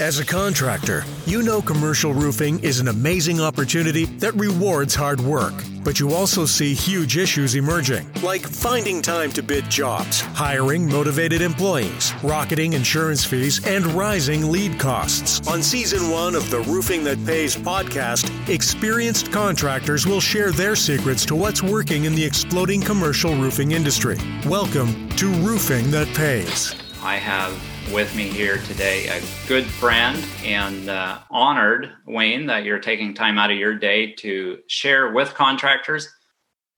As a contractor, you know commercial roofing is an amazing opportunity that rewards hard work. But you also see huge issues emerging, like finding time to bid jobs, hiring motivated employees, rocketing insurance fees, and rising lead costs. On season one of the Roofing That Pays podcast, experienced contractors will share their secrets to what's working in the exploding commercial roofing industry. Welcome to Roofing That Pays. I have with me here today a good friend and uh, honored, Wayne, that you're taking time out of your day to share with contractors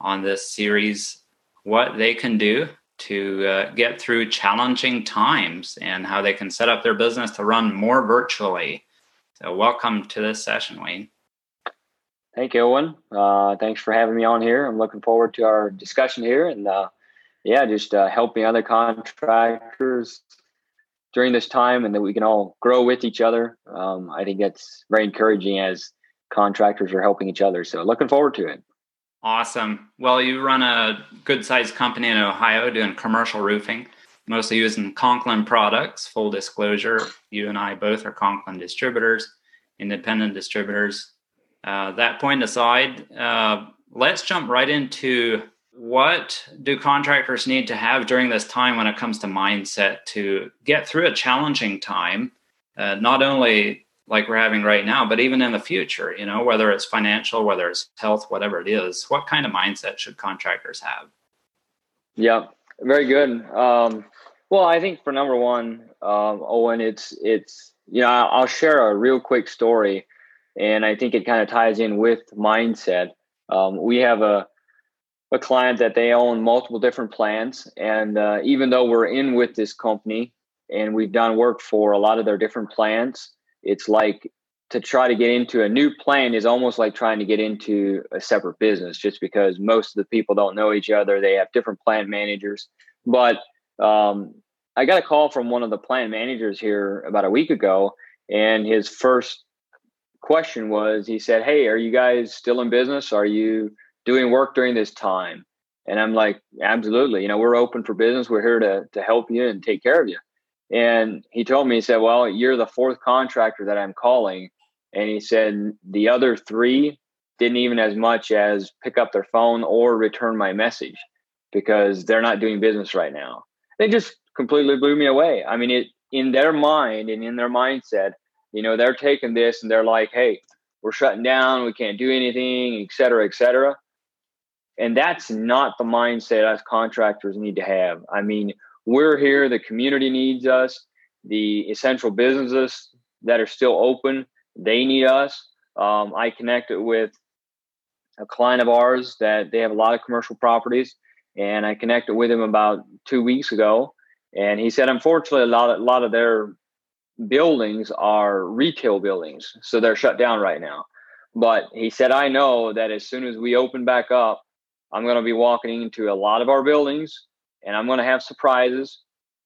on this series what they can do to uh, get through challenging times and how they can set up their business to run more virtually. So, welcome to this session, Wayne. Thank you, Owen. Uh, thanks for having me on here. I'm looking forward to our discussion here and uh, yeah, just uh, helping other contractors during this time and that we can all grow with each other. Um, I think that's very encouraging as contractors are helping each other. So looking forward to it. Awesome. Well, you run a good sized company in Ohio doing commercial roofing, mostly using Conklin products. Full disclosure, you and I both are Conklin distributors, independent distributors. Uh, that point aside, uh, let's jump right into what do contractors need to have during this time when it comes to mindset to get through a challenging time uh, not only like we're having right now but even in the future you know whether it's financial whether it's health whatever it is what kind of mindset should contractors have? Yeah very good. Um, well i think for number one um, owen it's it's you know i'll share a real quick story and i think it kind of ties in with mindset. Um, we have a a client that they own multiple different plans. And uh, even though we're in with this company and we've done work for a lot of their different plans, it's like to try to get into a new plan is almost like trying to get into a separate business just because most of the people don't know each other. They have different plant managers. But um, I got a call from one of the plant managers here about a week ago, and his first question was he said, Hey, are you guys still in business? Are you doing work during this time? And I'm like, absolutely. You know, we're open for business. We're here to to help you and take care of you. And he told me, he said, well, you're the fourth contractor that I'm calling. And he said the other three didn't even as much as pick up their phone or return my message because they're not doing business right now. They just completely blew me away. I mean, it in their mind and in their mindset, you know, they're taking this and they're like, hey, we're shutting down, we can't do anything, et cetera, et cetera. And that's not the mindset us contractors need to have. I mean, we're here, the community needs us, the essential businesses that are still open, they need us. Um, I connected with a client of ours that they have a lot of commercial properties, and I connected with him about two weeks ago. And he said, unfortunately, a lot a lot of their buildings are retail buildings, so they're shut down right now. But he said, I know that as soon as we open back up, I'm going to be walking into a lot of our buildings and I'm going to have surprises.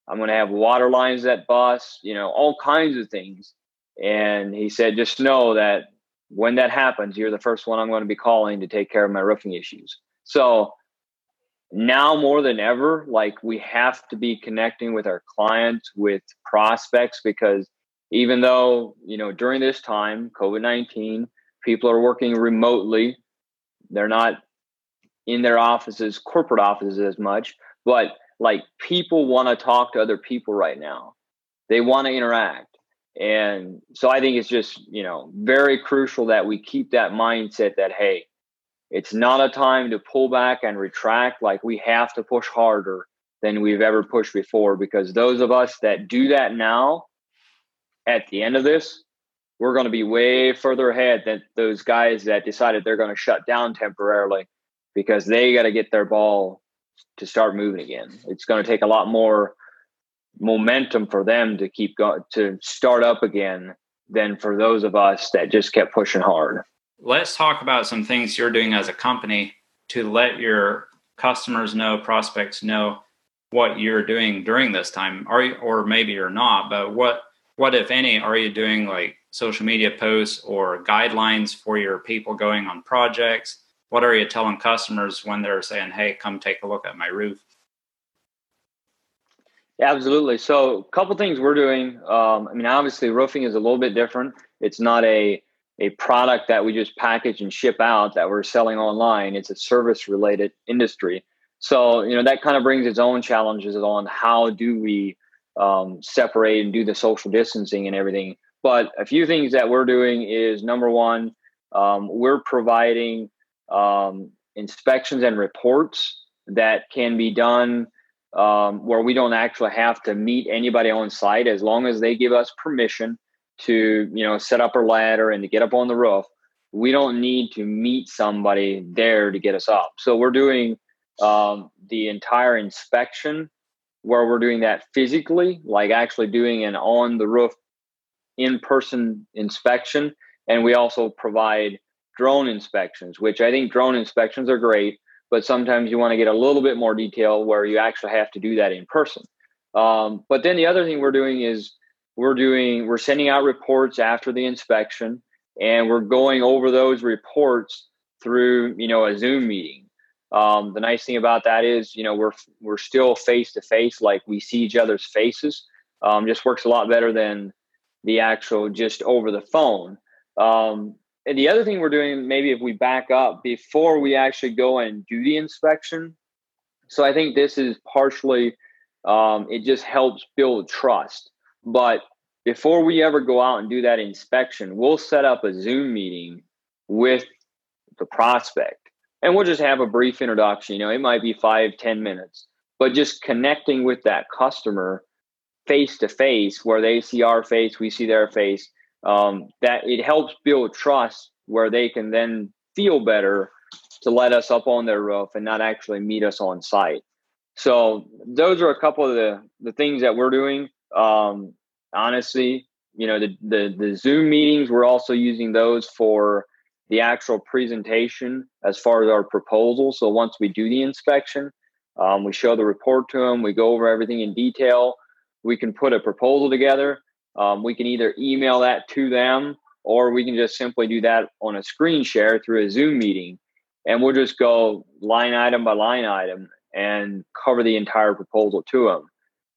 I'm going to have water lines that bust, you know, all kinds of things. And he said, just know that when that happens, you're the first one I'm going to be calling to take care of my roofing issues. So now more than ever, like we have to be connecting with our clients, with prospects, because even though, you know, during this time, COVID 19, people are working remotely, they're not in their offices, corporate offices as much, but like people want to talk to other people right now. They want to interact. And so I think it's just, you know, very crucial that we keep that mindset that, hey, it's not a time to pull back and retract. Like we have to push harder than we've ever pushed before because those of us that do that now at the end of this, we're going to be way further ahead than those guys that decided they're going to shut down temporarily because they got to get their ball to start moving again. It's going to take a lot more momentum for them to keep going to start up again than for those of us that just kept pushing hard. Let's talk about some things you're doing as a company to let your customers know, prospects know what you're doing during this time. Are you, or maybe you're not, but what what if any are you doing like social media posts or guidelines for your people going on projects? What are you telling customers when they're saying, "Hey, come take a look at my roof"? Absolutely. So, a couple things we're doing. Um, I mean, obviously, roofing is a little bit different. It's not a a product that we just package and ship out that we're selling online. It's a service related industry. So, you know, that kind of brings its own challenges on how do we um, separate and do the social distancing and everything. But a few things that we're doing is number one, um, we're providing um, inspections and reports that can be done um, where we don't actually have to meet anybody on site as long as they give us permission to you know set up a ladder and to get up on the roof. We don't need to meet somebody there to get us up. So we're doing um, the entire inspection where we're doing that physically like actually doing an on the roof in person inspection. And we also provide drone inspections which i think drone inspections are great but sometimes you want to get a little bit more detail where you actually have to do that in person. Um, but then the other thing we're doing is we're doing we're sending out reports after the inspection, and we're going over those reports through you know a Zoom meeting. Um, the nice thing about that is you know we're we're still face to face, like we see each other's faces. Um, just works a lot better than the actual just over the phone. Um, and the other thing we're doing, maybe if we back up before we actually go and do the inspection. So I think this is partially, um, it just helps build trust. But before we ever go out and do that inspection, we'll set up a Zoom meeting with the prospect and we'll just have a brief introduction. You know, it might be five, ten minutes, but just connecting with that customer face to face where they see our face, we see their face um, that it helps build trust where they can then feel better to let us up on their roof and not actually meet us on site. So those are a couple of the, the things that we're doing. Um, honestly, you know, the, the, the Zoom meetings, we're also using those for the actual presentation as far as our proposal. So once we do the inspection, um, we show the report to them, we go over everything in detail. We can put a proposal together um, we can either email that to them or we can just simply do that on a screen share through a Zoom meeting. And we'll just go line item by line item and cover the entire proposal to them.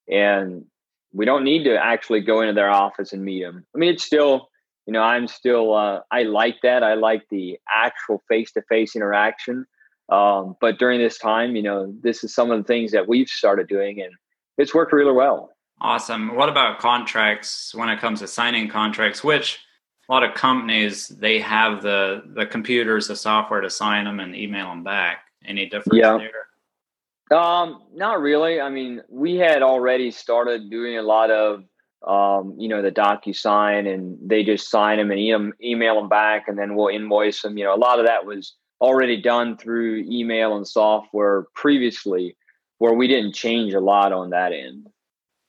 And we don't need to actually go into their office and meet them. I mean, it's still, you know, I'm still, uh, I like that. I like the actual face to face interaction. Um, but during this time, you know, this is some of the things that we've started doing and it's worked really well. Awesome. What about contracts when it comes to signing contracts, which a lot of companies they have the the computers, the software to sign them and email them back. Any difference yeah. there? Um, not really. I mean, we had already started doing a lot of um, you know, the DocuSign and they just sign them and e- email them back and then we'll invoice them. You know, a lot of that was already done through email and software previously where we didn't change a lot on that end.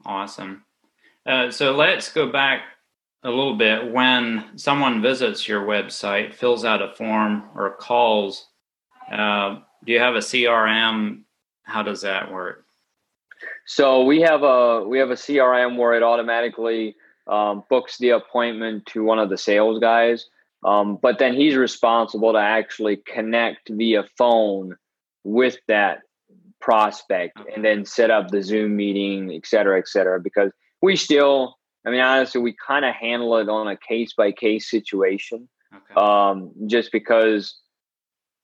Awesome. Uh, so let's go back a little bit. When someone visits your website, fills out a form, or calls, uh, do you have a CRM? How does that work? So we have a we have a CRM where it automatically um, books the appointment to one of the sales guys, um, but then he's responsible to actually connect via phone with that prospect and then set up the Zoom meeting, et cetera, et cetera. Because we still, I mean, honestly, we kind of handle it on a case by case situation. Okay. Um, just because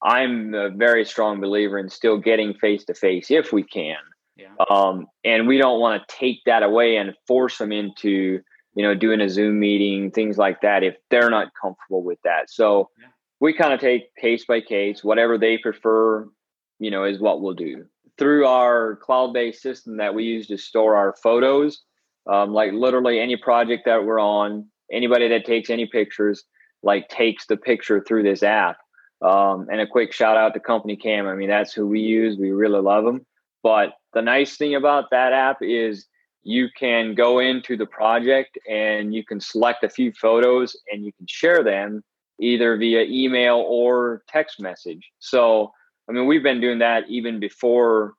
I'm a very strong believer in still getting face to face if we can. Yeah. Um, and we don't want to take that away and force them into, you know, doing a Zoom meeting, things like that, if they're not comfortable with that. So yeah. we kind of take case by case, whatever they prefer, you know, is what we'll do through our cloud-based system that we use to store our photos. Um, like literally any project that we're on anybody that takes any pictures like takes the picture through this app. Um, and a quick shout out to CompanyCam. I mean that's who we use. We really love them but the nice thing about that app is you can go into the project and you can select a few photos and you can share them either via email or text message. So I mean, we've been doing that even before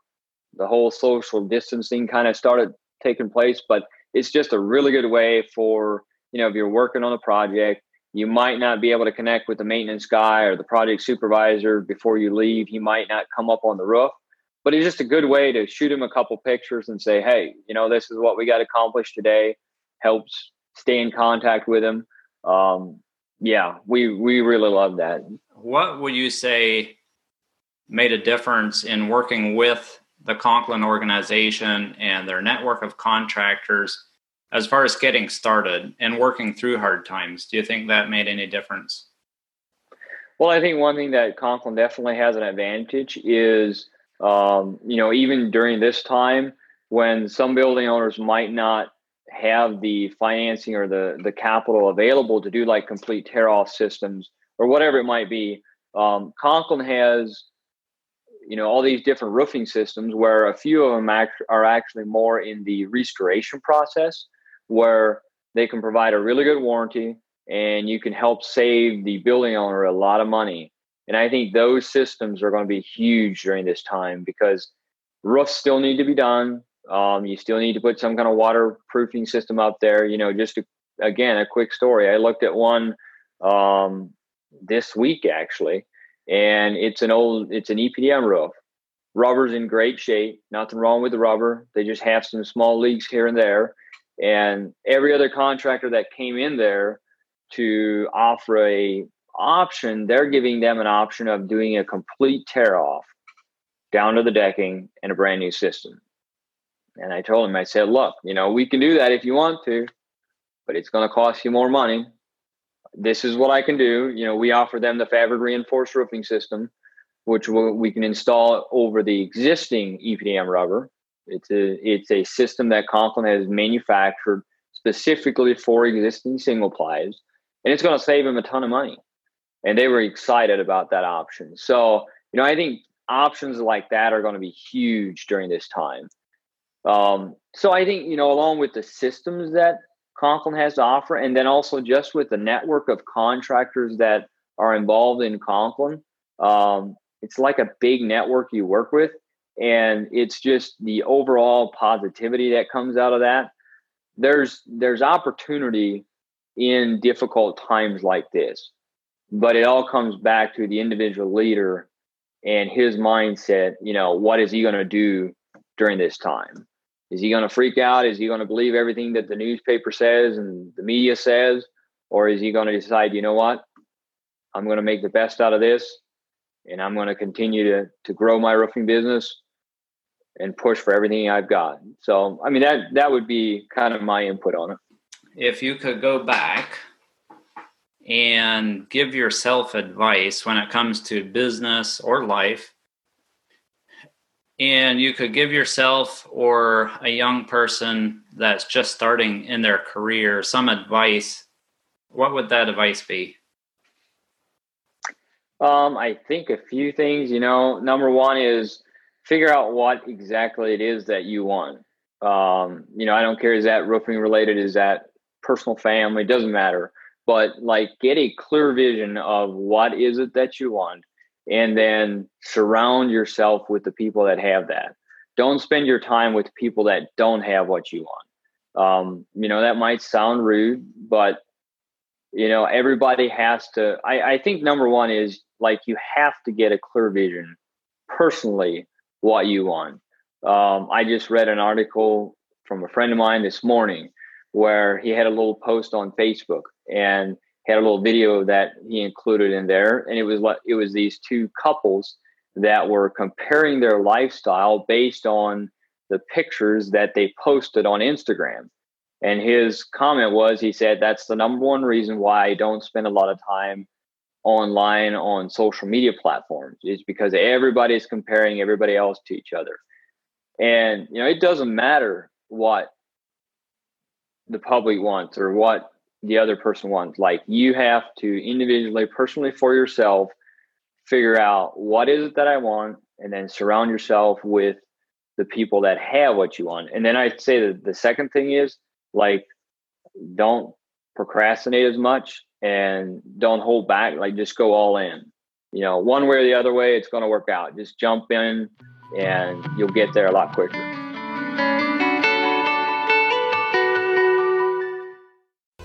the whole social distancing kind of started taking place, but it's just a really good way for, you know, if you're working on a project, you might not be able to connect with the maintenance guy or the project supervisor before you leave. He might not come up on the roof. but it's just a good way to shoot him a couple pictures and say, hey, you know, this is what we got accomplished today. Helps stay in contact with him. Um, yeah, we we really love that. What would you say made a difference in working with the Conklin organization and their network of contractors as far as getting started and working through hard times? Do you think that made any difference? Well, I think one thing that Conklin definitely has an advantage is, um, you know, even during this time when some building owners might not have the financing or the the capital available to do like complete tear off systems or whatever it might be. Um, Conklin has, you know, all these different roofing systems where a few of them act- are actually more in the restoration process, where they can provide a really good warranty and you can help save the building owner a lot of money. And I think those systems are going to be huge during this time because roofs still need to be done. Um, you still need to put some kind of waterproofing system up there. You know, just to, again, a quick story. I looked at one um, this week actually, and it's an old, it's an EPDM roof. Rubber's in great shape. Nothing wrong with the rubber. They just have some small leaks here and there. And every other contractor that came in there to offer a option, they're giving them an option of doing a complete tear off down to the decking and a brand new system. And I told him, I said, look, you know, we can do that if you want to, but it's going to cost you more money. This is what I can do. You know, we offer them the fabric reinforced roofing system, which we can install over the existing EPDM rubber. It's a it's a system that Conklin has manufactured specifically for existing single plies and it's going to save them a ton of money. And they were excited about that option. So, you know, I think options like that are going to be huge during this time. Um, so I think, you know, along with the systems that Conklin has to offer, and then also just with the network of contractors that are involved in Conklin, um, it's like a big network you work with. And it's just the overall positivity that comes out of that. There's there's opportunity in difficult times like this. But it all comes back to the individual leader and his mindset. You know, what is he going to do during this time? Is he going to freak out? Is he going to believe everything that the newspaper says and the media says? Or is he going to decide, you know what? I'm going to make the best out of this and I'm going to continue to, to grow my roofing business and push for everything I've got. So, I mean, that, that would be kind of my input on it if you could go back and give yourself advice when it comes to business or life, and you could give yourself or a young person that's just starting in their career some advice, what would that advice be? Um, I think a few things. You know, number one is figure out what exactly it is that you want. Um, you know, I don't care is that roofing related, is that personal family, doesn't matter. But like get a clear vision of what is it that you want and then surround yourself with the people that have that. Don't spend your time with people that don't have what you want. Um, you know, that might sound rude, but you know, everybody has to I, I think number one is like you have to get a clear vision personally what you want. Um, I just read an article from a friend of mine this morning where he had a little post on Facebook and had a little video that he included in there, and it was like it was these two couples that were comparing their lifestyle based on the pictures that they posted on Instagram. And his comment was, he said, that's the number one reason why I don't spend a lot of time online on social media platforms is because everybody is comparing everybody else to each other. And, you know, it doesn't matter what the public wants or what the other person wants. Like you have to individually, personally for yourself, figure out what is it that I want and then surround yourself with the people that have what you want. And then I'd say that the second thing is like don't procrastinate as much and don't hold back. Like just go all in. You know, one way or the other way, it's going to work out. Just jump in and you'll get there a lot quicker.